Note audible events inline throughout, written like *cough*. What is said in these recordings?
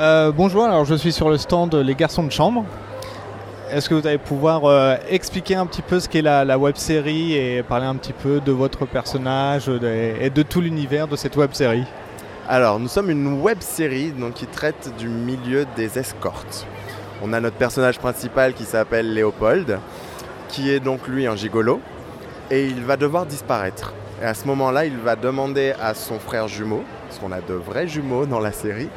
Euh, bonjour, alors je suis sur le stand Les Garçons de Chambre. Est-ce que vous allez pouvoir euh, expliquer un petit peu ce qu'est la, web série et parler un petit peu de votre personnage et de tout l'univers de cette web série? Alors, nous sommes une web série donc, qui traite du milieu des escortes. On a notre personnage principal qui s'appelle Léopold, qui est donc lui un gigolo, et il va devoir disparaître. Et à ce moment-là, il va demander à son frère jumeau, parce qu'on a de vrais jumeaux dans la série,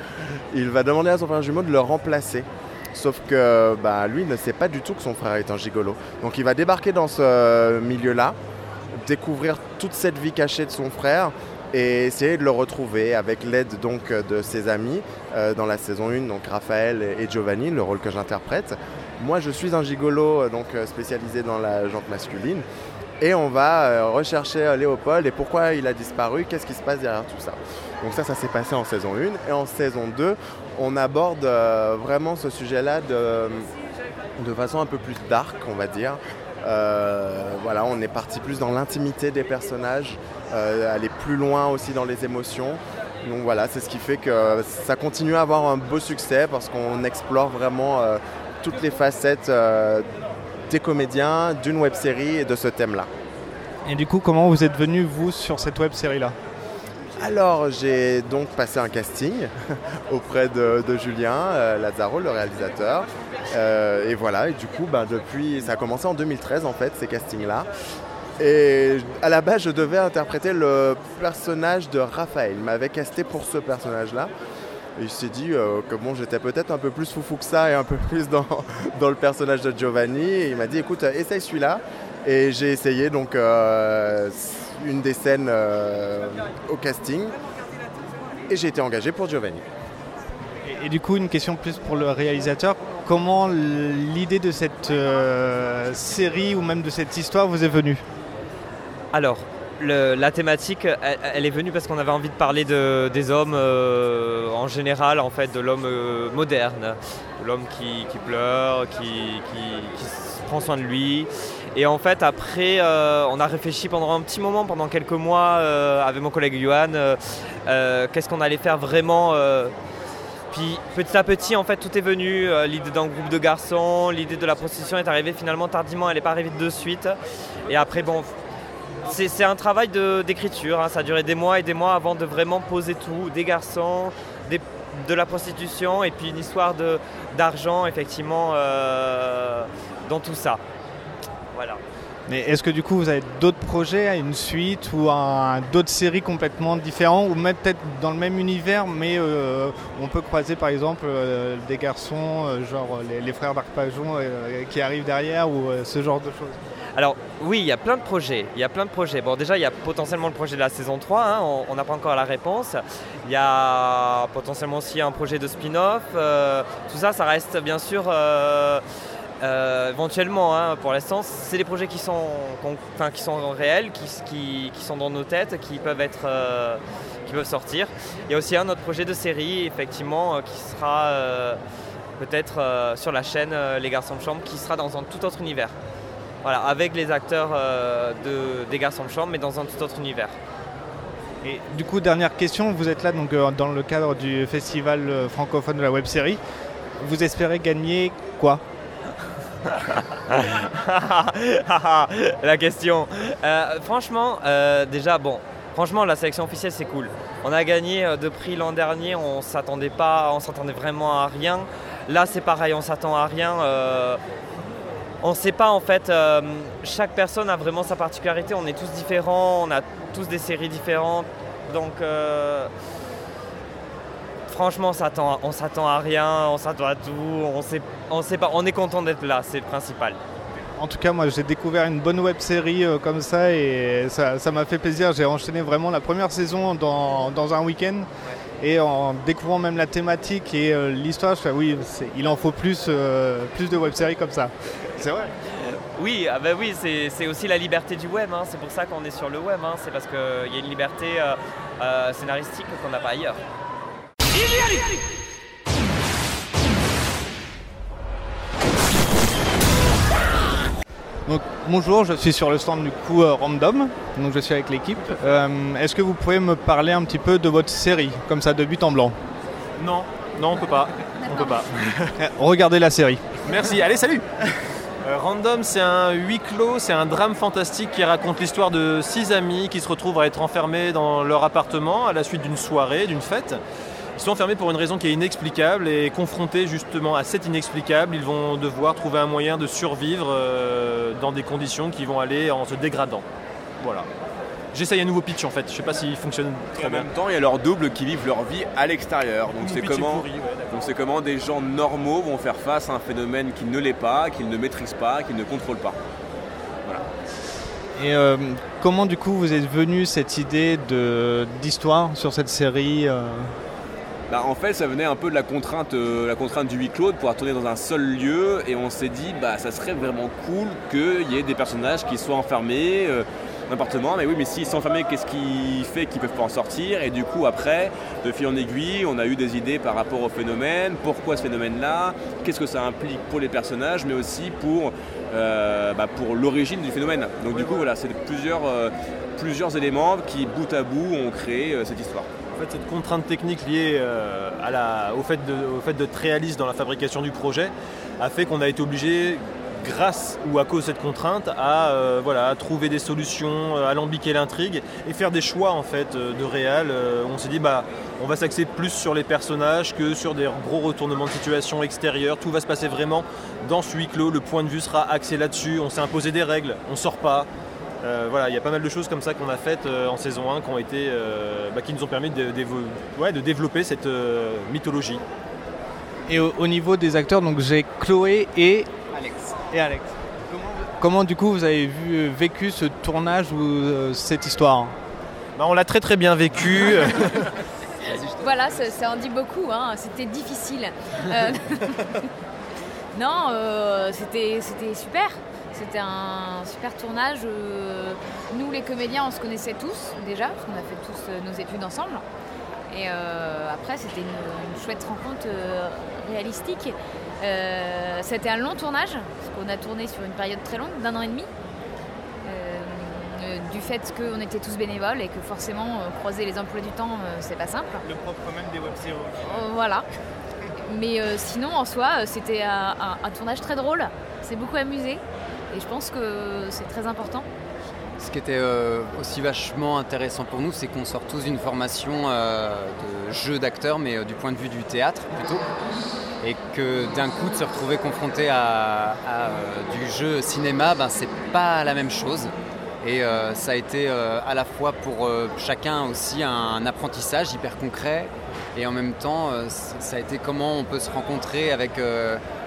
il va demander à son frère jumeau de le remplacer. Sauf que bah, lui ne sait pas du tout que son frère est un gigolo. Donc il va débarquer dans ce milieu-là, découvrir toute cette vie cachée de son frère et essayer de le retrouver avec l'aide donc de ses amis euh, dans la saison 1, donc Raphaël et Giovanni, le rôle que j'interprète. Moi je suis un gigolo donc spécialisé dans la jante masculine et on va euh, rechercher euh, Léopold et pourquoi il a disparu, qu'est-ce qui se passe derrière tout ça. Donc ça, ça s'est passé en saison 1. Et en saison 2, on aborde euh, vraiment ce sujet-là de, de façon un peu plus dark, on va dire. voilà, on est parti plus dans l'intimité des personnages, aller plus loin aussi dans les émotions. Donc voilà, c'est ce qui fait que ça continue à avoir un beau succès parce qu'on explore vraiment toutes les facettes des comédiens, d'une web série et de ce thème-là. Et du coup, comment vous êtes venu, vous, sur cette web série-là? Alors j'ai donc passé un casting *laughs* auprès de, Julien euh, Lazaro, le réalisateur. Euh, et voilà, et du coup, ben, depuis, ça a commencé en 2013 en fait, ces castings-là. Et à la base, je devais interpréter le personnage de Raphaël. Il m'avait casté pour ce personnage-là. Et il s'est dit euh, que bon, j'étais peut-être un peu plus foufou que ça et un peu *laughs* plus dans, dans le personnage de Giovanni. Et il m'a dit écoute, essaye celui-là. Et j'ai essayé donc euh, une des scènes euh, au casting. Et j'ai été engagé pour Giovanni. Et, du coup, une question plus pour le réalisateur. Comment l'idée de cette série ou même de cette histoire vous est venue? Alors, la thématique, elle, est venue parce qu'on avait envie de parler des hommes euh, en général, en fait, de l'homme euh, moderne, l'homme qui, pleure, qui, prend soin de lui. Et en fait, après, euh, on a réfléchi pendant un petit moment, pendant quelques mois, avec mon collègue Johan, qu'est-ce qu'on allait faire vraiment. Puis petit à petit, en fait, tout est venu. l'idée d'un groupe de garçons, l'idée de la prostitution est arrivée finalement tardivement, elle n'est pas arrivée de suite. Et après, bon, c'est un travail d'écriture, hein. ça a duré des mois et des mois avant de vraiment poser tout, des garçons, de la prostitution et puis une histoire d'argent effectivement euh, dans tout ça. Voilà. Mais est-ce que du coup vous avez d'autres projets, une suite ou d'autres séries complètement différentes ou même peut-être dans le même univers mais euh, on peut croiser par exemple euh, des garçons genre les, frères d'Arpajon qui arrivent derrière ou ce genre de choses? Alors oui, il y a plein de projets. Il y a plein de projets. Bon, déjà, il y a potentiellement le projet de la saison 3. Hein, on n'a pas encore la réponse. Il y a potentiellement aussi un projet de spin-off. Euh, tout ça, ça reste bien sûr euh, euh, éventuellement. Hein, pour l'instant, c'est des projets qui sont, qui sont réels, qui, qui, sont dans nos têtes, qui peuvent être, qui peuvent sortir. Il y a aussi un autre projet de série, effectivement, qui sera peut-être sur la chaîne Les Garçons de Chambre, qui sera dans un tout autre univers. Voilà, avec les acteurs euh, de, des garçons de chambre, mais dans un tout autre univers. Et du coup, dernière question, vous êtes là donc, euh, dans le cadre du festival euh, francophone de la web série. Vous espérez gagner quoi? *laughs* La question. franchement, déjà, bon, franchement, la sélection officielle, c'est cool. On a gagné de prix l'an dernier, on s'attendait pas, on s'attendait vraiment à rien. Là, c'est pareil, on s'attend à rien on ne sait pas en fait, euh, chaque personne a vraiment sa particularité, on est tous différents, on a tous des séries différentes, donc euh, franchement on s'attend à rien, on s'attend à tout, on sait, on sait pas, on est content d'être là, c'est le principal. En tout cas, moi j'ai découvert une bonne web série euh, comme ça et ça m'a fait plaisir. J'ai enchaîné vraiment la première saison dans, un week-end et en découvrant même la thématique et l'histoire, je fais oui, il en faut plus, plus de web séries comme ça. C'est vrai. Oui, ah bah oui c'est aussi la liberté du web. Hein. C'est pour ça qu'on est sur le web. Hein. C'est parce qu'il y a une liberté euh, euh, scénaristique qu'on n'a pas ailleurs. Donc, bonjour, je suis sur le stand du coup euh, Random, donc je suis avec l'équipe. Est-ce que vous pouvez me parler un petit peu de votre série, comme ça de but en blanc? Non, Non, on peut pas. On peut pas. Regardez la série. Merci, allez, salut euh, Random, c'est un huis clos, c'est un drame fantastique qui raconte l'histoire de six amis qui se retrouvent à être enfermés dans leur appartement à la suite d'une soirée, d'une fête. Ils sont enfermés pour une raison qui est inexplicable et confrontés justement à cette inexplicable, ils vont devoir trouver un moyen de survivre euh, dans des conditions qui vont aller en se dégradant. Voilà. J'essaye un nouveau pitch en fait, je sais pas s'il fonctionne très en bien. même temps, il y a leurs doubles qui vivent leur vie à l'extérieur. Donc c'est comment, pourri, ouais, d'accord. donc c'est comment des gens normaux vont faire face à un phénomène qui ne l'est pas, qu'ils ne maîtrisent pas, qu'ils ne contrôlent pas. Et euh, comment du coup vous êtes venu cette idée de- d'histoire sur cette série euh? Bah, en fait, ça venait un peu de la contrainte, euh, la contrainte du huis clos, de pouvoir tourner dans un seul lieu, et on s'est dit, bah, ça serait vraiment cool qu'il y ait des personnages qui soient enfermés. euh, dans l'appartement, mais oui, mais s'ils sont enfermés, qu'est-ce qui fait qu'ils peuvent pas en sortir? Et du coup, après, de fil en aiguille, on a eu des idées par rapport au phénomène, pourquoi ce phénomène-là, qu'est-ce que ça implique pour les personnages, mais aussi pour, euh, bah, pour l'origine du phénomène? Donc du coup, voilà, c'est plusieurs, plusieurs éléments qui, bout à bout, ont créé cette histoire. En fait, cette contrainte technique liée euh, à au fait de- d'être réaliste dans la fabrication du projet a fait qu'on a été obligé, grâce ou à cause de cette contrainte, à euh, trouver des solutions, euh, alambiquer l'intrigue et faire des choix en fait de réal. On s'est dit bah on va s'axer plus sur les personnages que sur des gros retournements de situation extérieurs. Tout va se passer vraiment dans ce huis clos. Le point de vue sera axé là-dessus. On s'est imposé des règles. On sort pas. Euh, voilà, il y a pas mal de choses comme ça qu'on a faites euh, en saison 1 qui, ont été, euh, bah, qui nous ont permis de, d'évo- ouais, de développer cette euh, mythologie. Et au, au niveau des acteurs, donc j'ai Chloé et Alex. et Alex. Comment, comment, du coup vous avez vu, vécu ce tournage ou euh, cette histoire Bah, on l'a très très bien vécu. *laughs* Voilà, ça, ça en dit beaucoup, hein. c'était difficile. Euh, *laughs* non, euh, c'était c'était super. C'était un super tournage. euh, nous, les comédiens, on se connaissait tous déjà, parce qu'on a fait tous euh, nos études ensemble. Et euh, après, c'était une, une chouette rencontre euh, réalistique. Euh, c'était un long tournage, parce qu'on a tourné sur une période très longue, d'un an et demi. Du fait qu'on était tous bénévoles et que forcément, croiser les emplois du temps, c'est pas simple. Le propre même des web-séries. Euh, voilà. Mais sinon, en soi, c'était un, un- un tournage très drôle. C'est beaucoup amusé. Et je pense que c'est très important. Ce qui était euh, aussi vachement intéressant pour nous, c'est qu'on sort tous d'une formation euh, de jeu d'acteur, mais euh, du point de vue du théâtre plutôt. Et que d'un coup, de se retrouver confronté à, du jeu cinéma, ben, c'est pas la même chose. Et ça a été à la fois pour chacun aussi un apprentissage hyper concret. Et en même temps, ça a été comment on peut se rencontrer avec,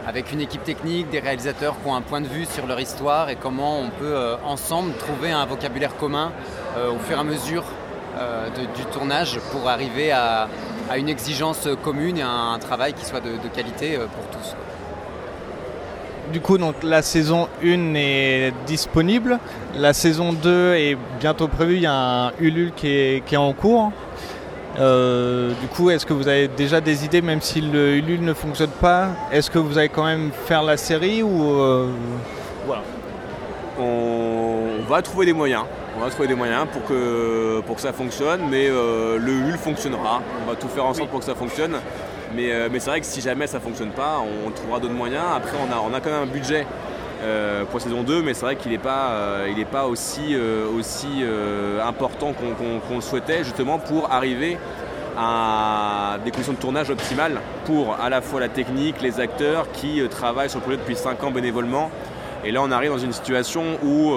avec une équipe technique, des réalisateurs qui ont un point de vue sur leur histoire et comment on peut euh, ensemble trouver un vocabulaire commun euh, au fur et à mesure euh, du tournage pour arriver à, une exigence commune et à un travail qui soit de, qualité euh, pour tous. Du coup, donc la saison 1 est disponible. La saison 2 est bientôt prévue. Il y a un Ulule qui est en cours. Euh, du coup, est-ce que vous avez déjà des idées, même si le Ulule ne fonctionne pas Est-ce que vous allez quand même faire la série ou euh, Voilà. On va trouver des moyens. On va trouver des moyens pour que, pour que ça fonctionne, mais euh, le HUL fonctionnera. On va tout faire ensemble pour que ça fonctionne. Mais, mais c'est vrai que si jamais ça fonctionne pas, on trouvera d'autres moyens. Après, on a, on a quand même un budget euh, pour saison 2, mais c'est vrai qu'il n'est pas, euh, il pas aussi, euh, aussi euh, important qu'on le souhaitait, justement pour arriver à des conditions de tournage optimales pour à la fois la technique, les acteurs qui travaillent sur le projet depuis 5 ans bénévolement. Et là, on arrive dans une situation où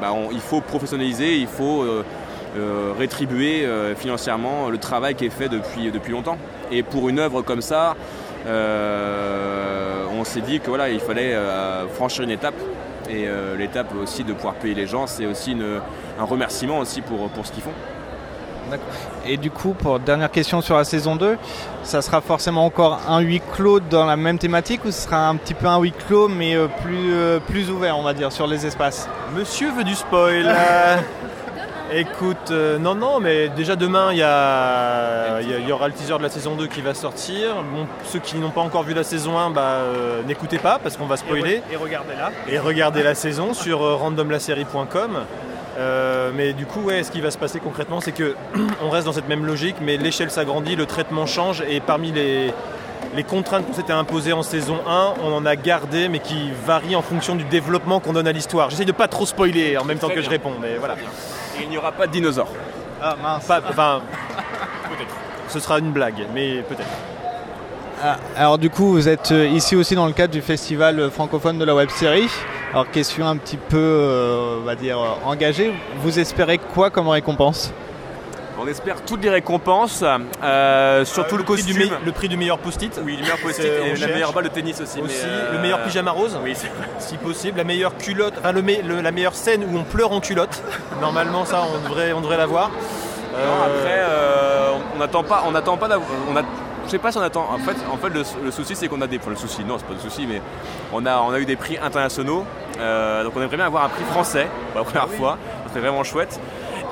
bah, il faut professionnaliser, il faut rétribuer financièrement le travail qui est fait depuis, depuis longtemps. Et pour une œuvre comme ça, on s'est dit que voilà, il fallait euh, franchir une étape. Et euh, l'étape aussi de pouvoir payer les gens, c'est aussi une- un remerciement aussi pour, pour ce qu'ils font. Et du coup, pour dernière question sur la saison 2, ça sera forcément encore un huis clos dans la même thématique ou ce sera un petit peu un huis clos mais euh, plus, plus ouvert, on va dire, sur les espaces? Monsieur veut du spoil. *laughs* Écoute, euh, non, non, mais déjà demain, il y, a- il y a- il y aura le teaser de la saison 2 qui va sortir. Bon, ceux qui n'ont pas encore vu la saison 1, bah, euh, n'écoutez pas parce qu'on va spoiler. Et regardez là. Et regardez la saison sur euh, randomlasérie.com. Euh, mais du coup, ouais, ce qui va se passer concrètement, c'est que *clears throat* on reste dans cette même logique, mais l'échelle s'agrandit, le traitement change, et parmi les, les contraintes qu'on s'était imposées en saison 1, on en a gardé, mais qui varient en fonction du développement qu'on donne à l'histoire. J'essaie de pas trop spoiler en même temps que je réponds, mais voilà. Et il n'y aura pas de dinosaures. Ah mince. Pas- Enfin, peut-être. Ce sera une blague, mais peut-être. Ah, alors du coup, vous êtes euh, ici aussi dans le cadre du festival euh, francophone de la web série. Alors question un petit peu, euh, on va dire, euh, engagée. Vous espérez quoi comme récompense? On espère toutes les récompenses, euh, surtout le, prix du costume. le prix du meilleur post-it. Oui, le meilleur post-it C'est- et la meilleure balle de tennis aussi. Aussi, mais, euh, le meilleur pyjama rose, Oui, c'est si possible, la meilleure culotte, enfin le me- le- la meilleure scène où on pleure en culotte. *laughs* Normalement, ça, on devrait, on devrait l'avoir. Euh, après, euh, on n'attend pas, on n'attend pas d'avoir. Je sais pas si on attend. En fait, en fait le, le souci, c'est qu'on a des. Enfin, le souci, non, c'est pas le souci, mais on a, on a eu des prix internationaux. Euh, donc, on aimerait bien avoir un prix français pour la première fois. Ça serait vraiment chouette.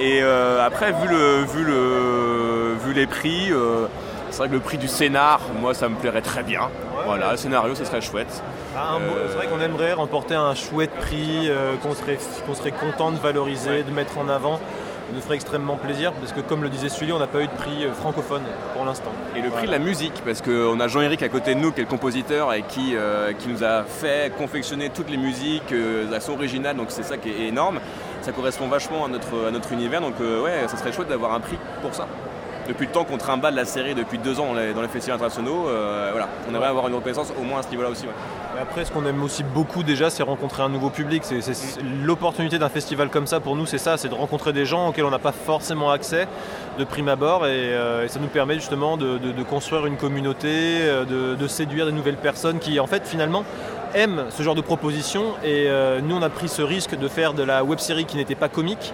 Et euh, après, vu le, vu le, vu les prix. euh, c'est vrai que le prix du scénar, moi ça me plairait très bien. Voilà, le scénario, ce serait chouette. Ah, Euh, C'est vrai qu'on aimerait remporter un chouette prix euh, qu'on serait, qu'on serait content de valoriser, de mettre en avant. Ça nous ferait extrêmement plaisir parce que comme le disait Sully, on n'a pas eu de prix francophone pour l'instant. Et le prix de la musique, parce qu'on a Jean-Éric à côté de nous, qui est le compositeur et qui, euh, qui nous a fait confectionner toutes les musiques, euh, elles sont originales, donc c'est ça qui est énorme. Ça correspond vachement à notre, à notre univers, donc euh, ouais, ça serait chouette d'avoir un prix pour ça. Depuis le temps qu'on trimballe la série, depuis deux ans dans les, dans les festivals internationaux, euh, voilà, on aimerait avoir une reconnaissance au moins à ce niveau-là aussi. ouais. Et après, ce qu'on aime aussi beaucoup déjà, c'est rencontrer un nouveau public. C'est, c'est- L'opportunité d'un festival comme ça, pour nous, c'est ça, c'est de rencontrer des gens auxquels on n'a pas forcément accès de prime abord. Et, euh, et ça nous permet justement de, de- de construire une communauté, de, de séduire des nouvelles personnes qui, en fait, finalement, aiment ce genre de propositions. Et euh, nous, on a pris ce risque de faire de la web-série qui n'était pas comique,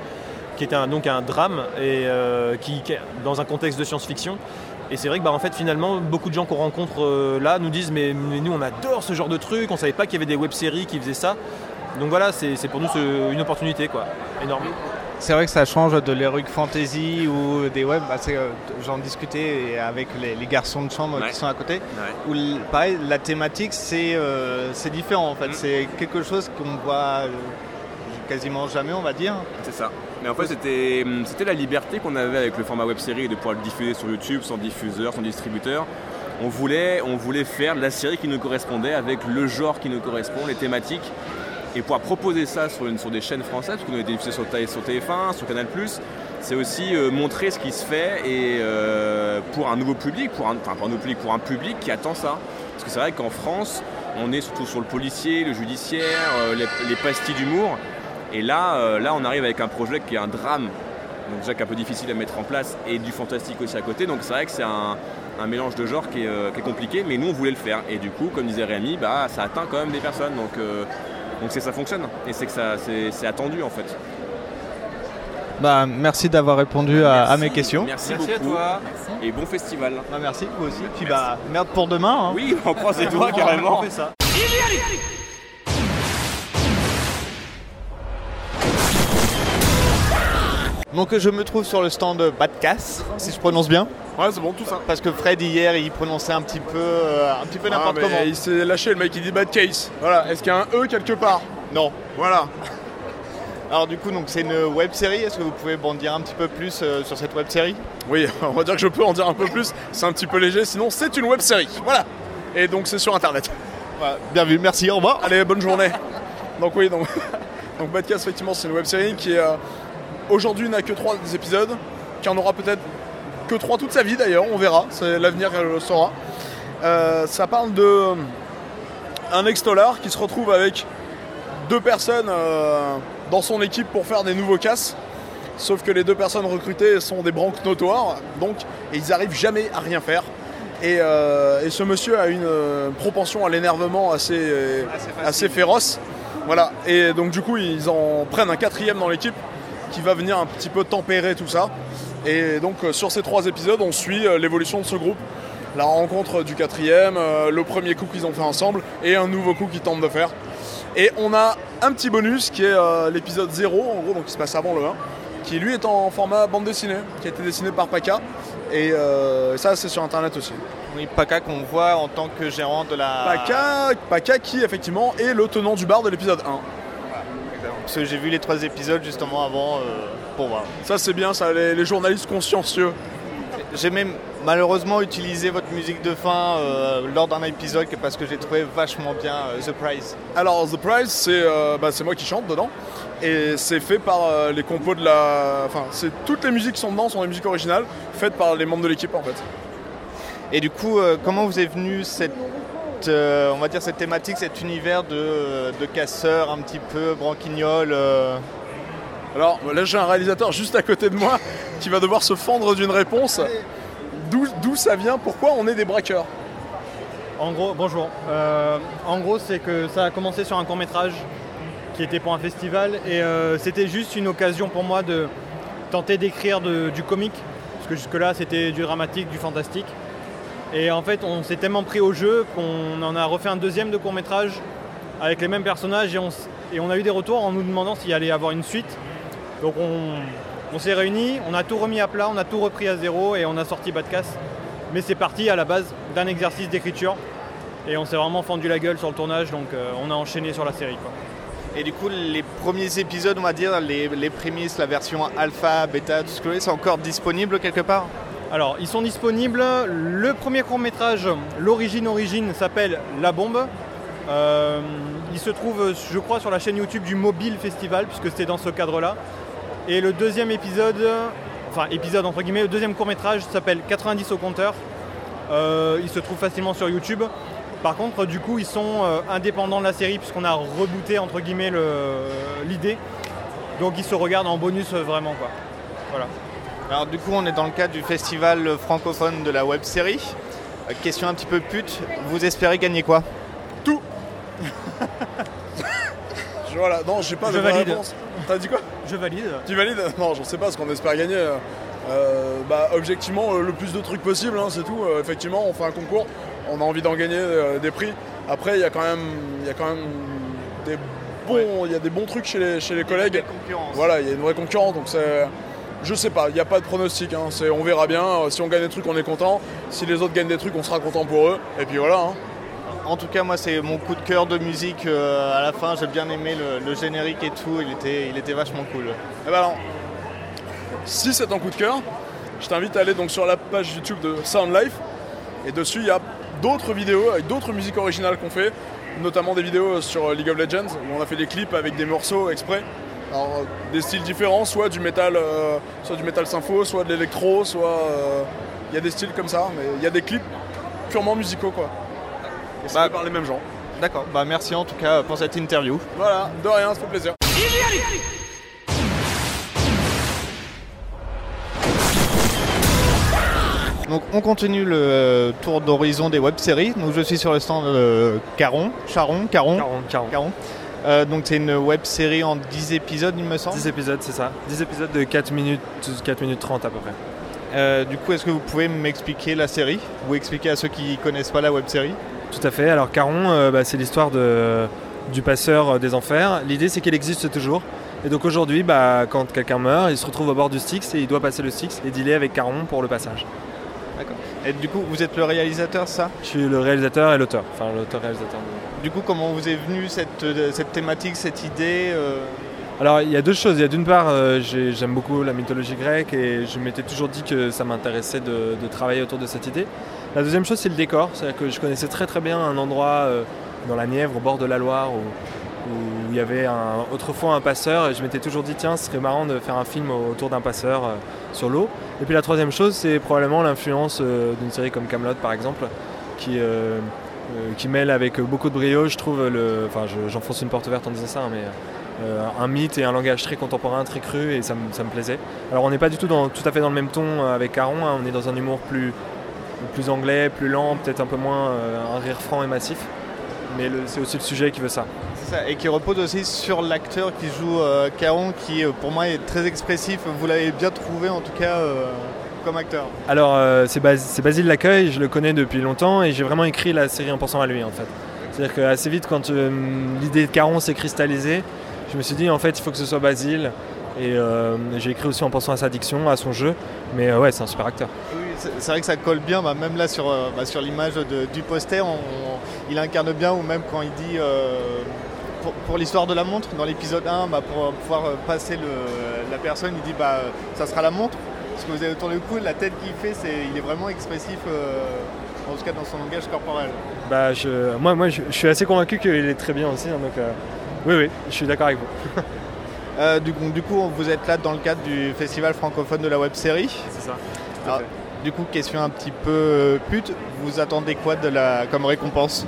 qui était donc un drame, et euh, qui, dans un contexte de science-fiction. Et c'est vrai que bah, en fait finalement beaucoup de gens qu'on rencontre euh, là nous disent mais, nous on adore ce genre de truc, on savait pas qu'il y avait des web-séries qui faisaient ça. Donc voilà, c'est pour nous une opportunité quoi, énorme. C'est vrai que ça change de l'heroic fantasy ou des web. Bah, euh, J'en discutais avec les, les garçons de chambre Ouais. qui sont à côté. Ouais. Où pareil, la thématique c'est euh, différent en fait. Mm. C'est quelque chose qu'on voit euh, quasiment jamais, on va dire. C'est ça. Mais en fait, c'était c'était la liberté qu'on avait avec le format web série de pouvoir le diffuser sur YouTube sans diffuseur, sans distributeur. On voulait, on voulait faire la série qui nous correspondait avec le genre qui nous correspond, les thématiques. Et pouvoir proposer ça sur, des chaînes françaises, parce qu'on a été diffusé sur, sur TF1, sur Canal, c'est aussi euh, montrer ce qui se fait et euh, pour un nouveau public, pour un, enfin pour un public, pour un public qui attend ça. Parce que c'est vrai qu'en France, on est surtout sur le policier, le judiciaire, euh, les, les pastilles d'humour. Et là, là, on arrive avec un projet qui est un drame, donc déjà qui est un peu difficile à mettre en place, et du fantastique aussi à côté. Donc c'est vrai que c'est un, mélange de genres qui est, qui est compliqué, mais nous on voulait le faire. Et du coup, comme disait Rémi, bah, ça atteint quand même des personnes. Donc donc c'est que ça fonctionne, et c'est que ça, c'est, attendu en fait. Bah, merci d'avoir répondu à, à mes questions. Merci, Merci à beaucoup. toi. Et bon festival. Bah, merci, vous aussi. Puis bah, merde pour demain. hein. Oui, on croise les doigts carrément. On fait ça. Donc je me trouve sur le stand Badcast, si je prononce bien. Ouais, c'est bon, tout ça. Parce que Fred hier il prononçait un petit peu, euh, un petit peu n'importe Ah, mais comment. Il s'est lâché, le mec, il dit bad case. Voilà, est-ce qu'il y a un E quelque part? Non. Voilà. *laughs* Alors du coup donc c'est une web série. Est-ce que vous pouvez m'en dire un petit peu plus euh, sur cette web série? Oui, *laughs* on va dire que je peux en dire un peu plus. C'est un petit peu léger, sinon c'est une web série. Voilà. Et donc c'est sur internet. *laughs* Bien vu, merci, au revoir. Allez, bonne journée. Donc oui, donc, donc Badcast, effectivement, c'est une web série qui euh, aujourd'hui n'a que 3 épisodes, qui en aura peut-être que 3 toute sa vie d'ailleurs, on verra, c'est l'avenir elle le saura. Euh, ça parle de euh, un ex-dollar qui se retrouve avec deux personnes euh, dans son équipe pour faire des nouveaux casses. Sauf que les deux personnes recrutées sont des branques notoires, donc et ils arrivent jamais à rien faire. Et, euh, et ce monsieur a une euh, propension à l'énervement assez, euh, assez féroce. Voilà. Et donc du coup ils en prennent un quatrième dans l'équipe qui va venir un petit peu tempérer tout ça. Et donc euh, sur ces trois épisodes on suit euh, l'évolution de ce groupe. La rencontre du quatrième, euh, le premier coup qu'ils ont fait ensemble et un nouveau coup qu'ils tentent de faire. Et on a un petit bonus qui est euh, l'épisode 0 en gros, donc qui se passe avant le 1, qui lui est en format bande dessinée, qui a été dessiné par Paca. Et euh, ça c'est sur internet aussi. Oui, Paca qu'on voit en tant que gérant de la. Paca, Paca qui effectivement est le tenant du bar de l'épisode 1. Parce que j'ai vu les trois épisodes justement avant euh, pour voir. Ça c'est bien, ça, les, les journalistes consciencieux. J'ai même malheureusement utilisé votre musique de fin euh, lors d'un épisode parce que j'ai trouvé vachement bien euh, The Prize. Alors The Prize, c'est euh, bah, c'est moi qui chante dedans. Et c'est fait par les compos de la. Enfin, c'est toutes les musiques qui sont dedans sont des musiques originales, faites par les membres de l'équipe en fait. Et du coup, comment vous est venue cette, euh, on va dire cette thématique, cet univers de, de casseurs un petit peu branquignol euh, Alors là j'ai un réalisateur juste à côté de moi qui va devoir se fendre d'une réponse. D'où ça vient? Pourquoi on est des braqueurs? En gros, bonjour. Euh, en gros, c'est que ça a commencé sur un court métrage qui était pour un festival et euh, c'était juste une occasion pour moi de tenter d'écrire du comique parce que jusque-là c'était du dramatique, du fantastique. Et en fait, on s'est tellement pris au jeu qu'on en a refait un deuxième de court métrage avec les mêmes personnages et on, a eu des retours en nous demandant s'il allait y avoir une suite. Donc on, s'est réunis, on a tout remis à plat, on a tout repris à zéro et on a sorti Badcast. Mais c'est parti à la base d'un exercice d'écriture et on s'est vraiment fendu la gueule sur le tournage donc euh, on a enchaîné sur la série. Et du coup, les premiers épisodes, on va dire, les, les prémices, la version alpha, bêta, tout ce que vous voulez, c'est encore disponible quelque part? Alors ils sont disponibles, le premier court métrage, l'origine origine s'appelle La Bombe. Euh, il se trouve je crois sur la chaîne YouTube du Mobile Festival puisque c'était dans ce cadre-là. Et le deuxième épisode, enfin épisode entre guillemets, le deuxième court métrage s'appelle 90 au compteur. Euh, il se trouve facilement sur YouTube. Par contre, du coup, ils sont euh, indépendants de la série puisqu'on a rebooté entre guillemets le- l'idée. Donc ils se regardent en bonus vraiment. Voilà. Alors du coup, on est dans le cadre du festival francophone de la web série. Euh, question un petit peu pute, vous espérez gagner quoi? Tout Je- *laughs* Voilà, non, j'ai pas Je de vraie valide. réponse. T'as dit quoi? Je valide. Tu valides? Non, j'en sais pas ce qu'on espère gagner. Euh, bah, objectivement, euh, le plus de trucs possible, hein, c'est tout. Euh, effectivement, on fait un concours, on a envie d'en gagner euh, des prix. Après, il y a quand même, il y a quand même des bons, il y a des bons trucs chez les, chez les collègues. concurrence. Voilà, il y a une vraie concurrence, donc c'est. Je sais pas, il n'y a pas de pronostic, hein, c'est- on verra bien. Euh, Si on gagne des trucs, on est content. Si les autres gagnent des trucs, on sera content pour eux. Et puis voilà. hein. En tout cas, moi, c'est mon coup de cœur de musique euh, à la fin. J'ai bien aimé le, le générique et tout. Il était, il était vachement cool. Eh ben alors, si c'est ton coup de cœur, je t'invite à aller donc sur la page YouTube de Sound Life. Et dessus, il y a d'autres vidéos avec d'autres musiques originales qu'on fait, notamment des vidéos sur League of Legends où on a fait des clips avec des morceaux exprès. Alors, euh, des styles différents, soit du métal, euh, soit du métal sympho, soit de l'électro, soit euh, il y a des styles comme ça, mais il y a des clips purement musicaux quoi. Et Bah- par les mêmes gens. D'accord. Bah merci en tout cas pour cette interview. Voilà, de rien, ça fait plaisir. Donc on continue le tour d'horizon des web-séries. Donc je suis sur le stand de Caron, Charon, Caron, 40, 40. Caron. Euh, donc c'est une web-série en 10 épisodes, il me semble. 10 épisodes, c'est ça. 10 épisodes de 4 minutes, 4 minutes 30 à peu près. Euh, du coup, est-ce que vous pouvez m'expliquer la série Ou expliquer à ceux qui connaissent pas la web-série Tout à fait. Alors Caron, euh, bah, c'est l'histoire de, du passeur des enfers. L'idée, c'est qu'il existe toujours. Et donc aujourd'hui, bah, quand quelqu'un meurt, il se retrouve au bord du Styx et il doit passer le Styx et dealer avec Caron pour le passage. Et du coup, vous êtes le réalisateur, ça? Je suis le réalisateur et l'auteur. Enfin, l'auteur-réalisateur. Du coup, comment vous est venue cette, euh, cette thématique, cette idée euh, Alors il y a deux choses. Il y a d'une part, euh, j'ai- j'aime beaucoup la mythologie grecque et je m'étais toujours dit que ça m'intéressait de, de travailler autour de cette idée. La deuxième chose, c'est le décor. C'est-à-dire que je connaissais très très bien un endroit euh, dans la Nièvre, au bord de la Loire, où, où il y avait autrefois un passeur et je m'étais toujours dit tiens, ce serait marrant de faire un film autour d'un passeur euh, sur l'eau. Et puis la troisième chose, c'est probablement l'influence euh, d'une série comme Camelot par exemple, qui euh, qui mêle avec beaucoup de brio, je trouve, le, enfin je- j'enfonce une porte ouverte en disant ça, hein, mais un mythe et un langage très contemporain, très cru, et ça, me- ça me plaisait. Alors on n'est pas du tout, dans, tout à fait dans le même ton avec Caron, hein, on est dans un humour plus, plus anglais, plus lent, peut-être un peu moins un rire franc et massif, mais c'est aussi le sujet qui veut ça. Et qui repose aussi sur l'acteur qui joue euh, Caron, qui euh, pour moi est très expressif. Vous l'avez bien trouvé en tout cas euh, comme acteur. Alors euh, c'est Bas- c'est Basile Laccueil, je le connais depuis longtemps et j'ai vraiment écrit la série en pensant à lui en fait. C'est-à-dire qu'assez vite quand euh, l'idée de Caron s'est cristallisée, je me suis dit en fait il faut que ce soit Basile et euh, j'ai écrit aussi en pensant à sa diction, à son jeu, mais euh, ouais c'est un super acteur. Oui, c'est vrai que ça colle bien, bah, même là sur, euh, bah, sur l'image du poster, on- on- il incarne bien, ou même quand il dit euh, pour, pour l'histoire de la montre, dans l'épisode 1, bah, pour pouvoir euh, passer le- la personne, il dit bah euh, ça sera la montre. Ce que vous avez autour du cou, la tête qu'il fait, c'est, il est vraiment expressif, euh, en tout cas dans son langage corporel. Bah, je, moi, moi je, je suis assez convaincu qu'il est très bien aussi. hein, donc, euh, oui, oui, je suis d'accord avec vous. *laughs* Euh, du, coup- du coup, vous êtes là dans le cadre du festival francophone de la web série. C'est ça. Alors, du coup, question un petit peu euh, pute, vous attendez quoi de la, comme récompense?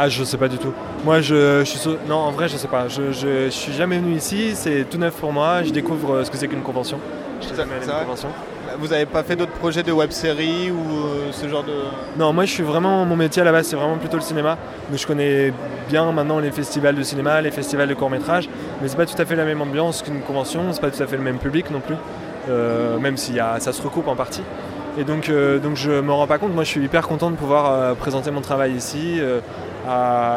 Ah, je sais pas du tout. Moi, je, je suis. Non, en vrai, je sais pas. Je, je, je suis jamais venu ici. C'est tout neuf pour moi. Je découvre euh, ce que c'est qu'une convention. Je suis jamais allé à une convention. Vous n'avez pas fait d'autres projets de web série ou euh, ce genre de. Non, moi je suis vraiment, mon métier à la base c'est vraiment plutôt le cinéma. Donc je connais bien maintenant les festivals de cinéma, les festivals de court métrage, mais c'est pas tout à fait la même ambiance qu'une convention, c'est pas tout à fait le même public non plus, euh, même si ça se recoupe en partie. Et donc, euh, donc je me rends pas compte, moi je suis hyper content de pouvoir présenter mon travail ici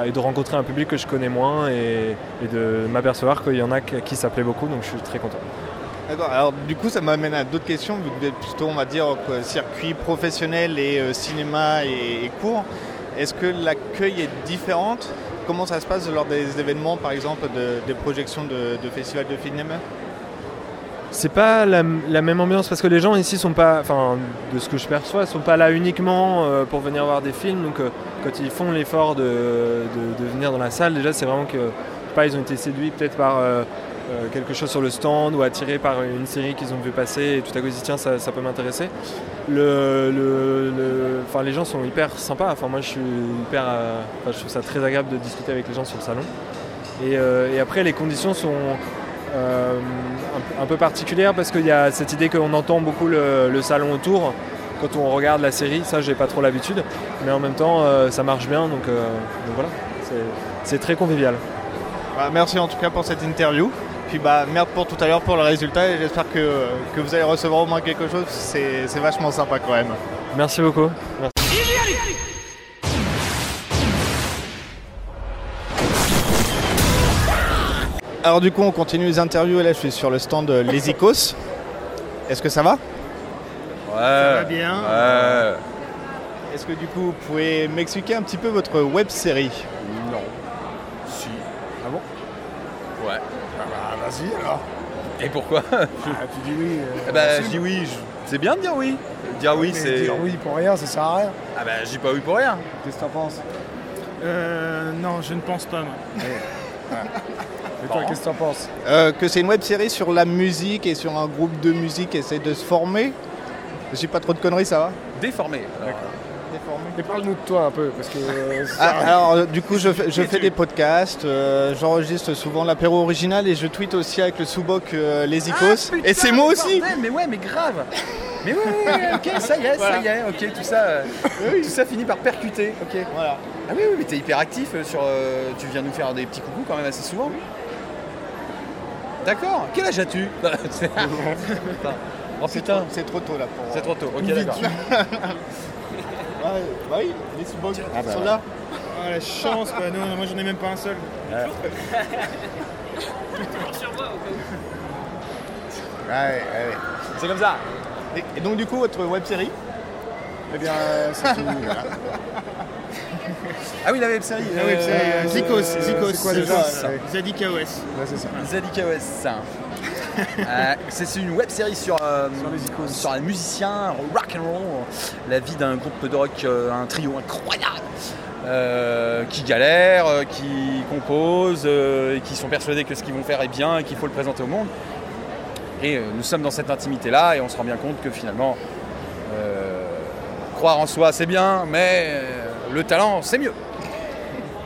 et de rencontrer un public que je connais moins et, de m'apercevoir qu'il y en a qui, ça beaucoup, donc je suis très content. D'accord, alors du coup ça m'amène à d'autres questions, vu que plutôt on va dire euh, circuit professionnel et euh, cinéma et, cours. Est-ce que l'accueil est différent Comment ça se passe lors des événements par exemple de- des projections de, festivals de cinéma? C'est pas la, même ambiance parce que les gens ici sont pas, enfin de ce que je perçois, sont pas là uniquement euh, pour venir voir des films. Donc euh, quand ils font l'effort de, venir dans la salle, déjà c'est vraiment que pas, ils ont été séduits peut-être par euh, quelque chose sur le stand ou attirés par une série qu'ils ont vu passer et tout à coup ils se disent tiens ça, peut m'intéresser. Les gens sont hyper sympas. Enfin moi je suis hyper, je trouve ça très agréable de discuter avec les gens sur le salon. Et, après les conditions sont un, peu particulière parce qu'il y a cette idée qu'on entend beaucoup le, le salon autour quand on regarde la série. Ça, j'ai pas trop l'habitude, mais en même temps, euh, ça marche bien, donc, euh, donc voilà, c'est- très convivial. Bah, Merci en tout cas pour cette interview. Puis bah merde pour tout à l'heure pour le résultat et j'espère que, que vous allez recevoir au moins quelque chose. C'est c'est vachement sympa quand même. Merci beaucoup. Merci. Alors du coup on continue les interviews et là je suis sur le stand de Les Icos. Est-ce que ça va? Ouais. Ça va bien. Ouais. Est-ce que du coup vous pouvez m'expliquer un petit peu votre web série? Non. Si. Ah bon? Ouais. Ah bah vas-y alors. Et pourquoi? Ah, tu dis oui. euh, Eh bah, je dis oui. je- C'est bien de dire oui. Dire oui, Mais c'est. Dire oui pour rien, ça sert à rien. Ah bah, je dis pas oui pour rien. Qu'est-ce que t'en penses? Euh, non, je ne pense pas, moi. Et toi, qu'est-ce que t'en penses Euh, Que c'est une web série sur la musique et sur un groupe de musique qui essaie de se former. J'ai pas trop de conneries, ça va Déformé. alors. Et parle-nous de toi un peu, parce que. euh, ça- Ah, alors euh, du coup je fais, je fais des podcasts, euh, j'enregistre souvent l'apéro original et je tweete aussi avec le sous-boc euh, Les Icos. et c'est moi aussi Bordel, mais ouais, mais grave. Mais oui, ok, ça y est, Voilà. ça y est, ok, tout ça, euh, tout ça finit par percuter, ok. Voilà. Ah oui, oui, mais t'es hyper actif euh, sur. euh, tu viens nous faire des petits coucous quand même assez souvent. D'accord. Quel âge as-tu *laughs* C'est- Oh putain, C'est trop tôt là pour. c'est trop tôt. Ok, Vite. d'accord. *laughs* Ouais, bah oui, les sous-bocs Ah bah sont ouais. là. Ah, la chance, quoi. Non, non, moi, j'en ai même pas un seul. Ouais, *laughs* ouais. C'est comme ça. Et, et donc du coup votre web série Eh bien, euh, c'est tout. voilà. *laughs* Ah oui, la web série. La web série, euh, Zikos, Zikos. c'est quoi déjà Zikos. Ouais. Zadikaos. Ouais, c'est ça. *laughs* ZDKOS. Euh, c'est une web série sur, euh, Sur les icônes. sur un musicien rock and roll, la vie d'un groupe de rock, euh, un trio incroyable, euh, qui galère, euh, qui compose, euh, et qui sont persuadés que ce qu'ils vont faire est bien et qu'il faut le présenter au monde. Et euh, nous sommes dans cette intimité-là et on se rend bien compte que finalement, euh, croire en soi c'est bien, mais euh, le talent c'est mieux.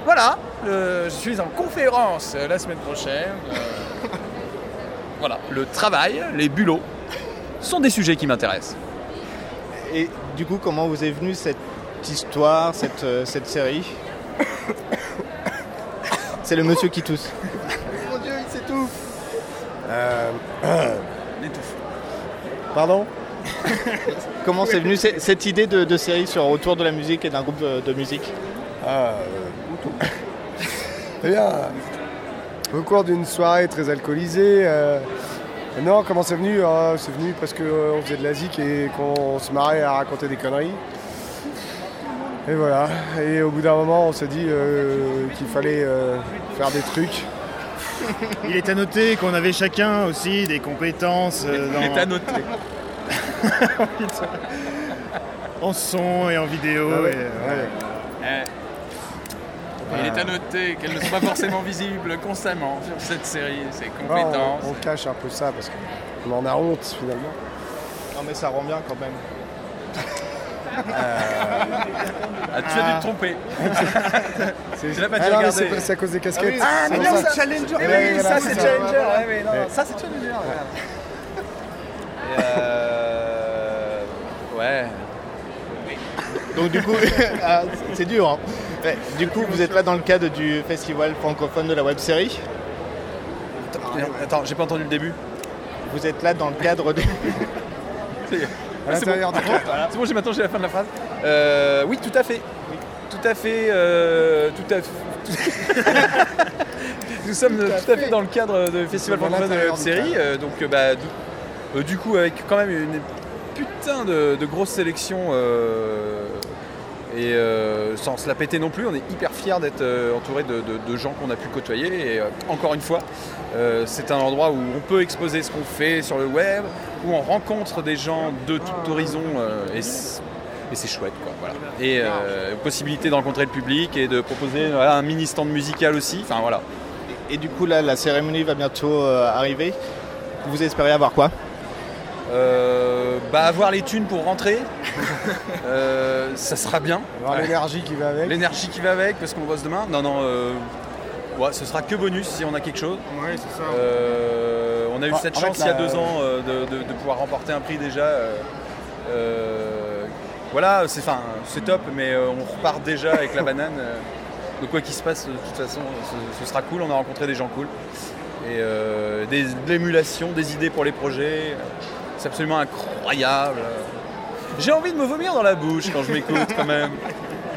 Voilà, euh, je suis en conférence euh, la semaine prochaine. euh, *laughs* voilà, le travail, les bulots sont des sujets qui m'intéressent. Et du coup comment vous est venue cette histoire, cette, euh, cette série *coughs* C'est le monsieur qui tousse. Mon dieu, il s'étouffe Euh. *clears throat* Pardon *laughs* Comment c'est venu cette, idée de, de série sur autour de la musique et d'un groupe de, de musique Ah, euh, *laughs* Eh bien, au cours d'une soirée très alcoolisée, euh, non, comment c'est venu? Euh, C'est venu parce qu'on faisait de la zik et qu'on se marrait à raconter des conneries. Et voilà. Et au bout d'un moment, on s'est dit euh, qu'il fallait euh, faire des trucs. *laughs* Il est à noter qu'on avait chacun aussi des compétences euh, dans- Il est à noter. *laughs* en son et en vidéo. Ah ouais, et, ouais. Eh, Il est à noter qu'elles ne sont pas forcément visibles constamment sur cette série, ces Non, compétences. on, on cache un peu ça parce qu'on en a honte finalement. Non mais ça rend bien quand même. Ah, tu as dû te tromper. *laughs* Tu l'as pas Ah non, mais c'est c'est à cause des casquettes. Ah, mais C'est non, c'est Challenger. Eh Oui, oui, ça c'est c'est Challenger. ça. Ouais, mais non, Ouais. ça c'est Challenger. Et, euh, Ouais. Donc du coup, *laughs* ah, c'est dur. hein. Ouais, Du coup, vous êtes là dans le cadre du festival francophone de la web série? Attends, j'ai pas entendu le début. Vous êtes là dans le cadre de. *laughs* Ah, c'est bon. C'est bon, j'ai maintenant j'ai la fin de la phrase. Euh, oui, tout à fait. Tout à fait. euh, tout à fait. *laughs* Nous sommes tout à fait dans le cadre de Festival à francophone de la du série. euh, donc, bah, du, du coup, avec quand même une putain de, de grosse sélection. Et euh, sans se la péter non plus, on est hyper fiers d'être euh, entouré de, gens qu'on a pu côtoyer. Et euh, encore une fois, c'est un endroit où on peut exposer ce qu'on fait sur le web, où on rencontre des gens de tout horizon et c'est et chouette. Quoi. Et possibilité de rencontrer le public et de proposer un mini stand musical aussi. Voilà. Et du coup là, la cérémonie va bientôt arriver. Vous espérez avoir quoi? Euh, bah, avoir les thunes pour rentrer, *laughs* euh, ça sera bien. Avoir l'énergie qui va avec. L'énergie qui va avec, parce qu'on bosse demain. Non, non, euh, ouais, ce sera que bonus si on a quelque chose. Ouais, c'est ça. On a eu En- cette fait, chance il y a deux ans de, de- de pouvoir remporter un prix déjà. voilà, c'est c'est top, mais on repart déjà avec la *laughs* banane. donc quoi qu'il se passe, de toute façon, ce, ce sera cool. On a rencontré des gens cool. Et des, de l'émulation, des idées pour les projets. C'est absolument incroyable. J'ai envie de me vomir dans la bouche quand je m'écoute quand même.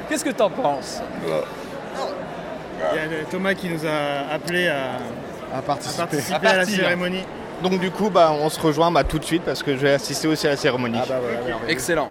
Qu'est-ce que t'en penses? Il y a Thomas qui nous a appelé à, à participer, participer à, la cérémonie. Donc du coup, bah, on se rejoint bah, tout de suite parce que je vais assister aussi à la cérémonie. Excellent.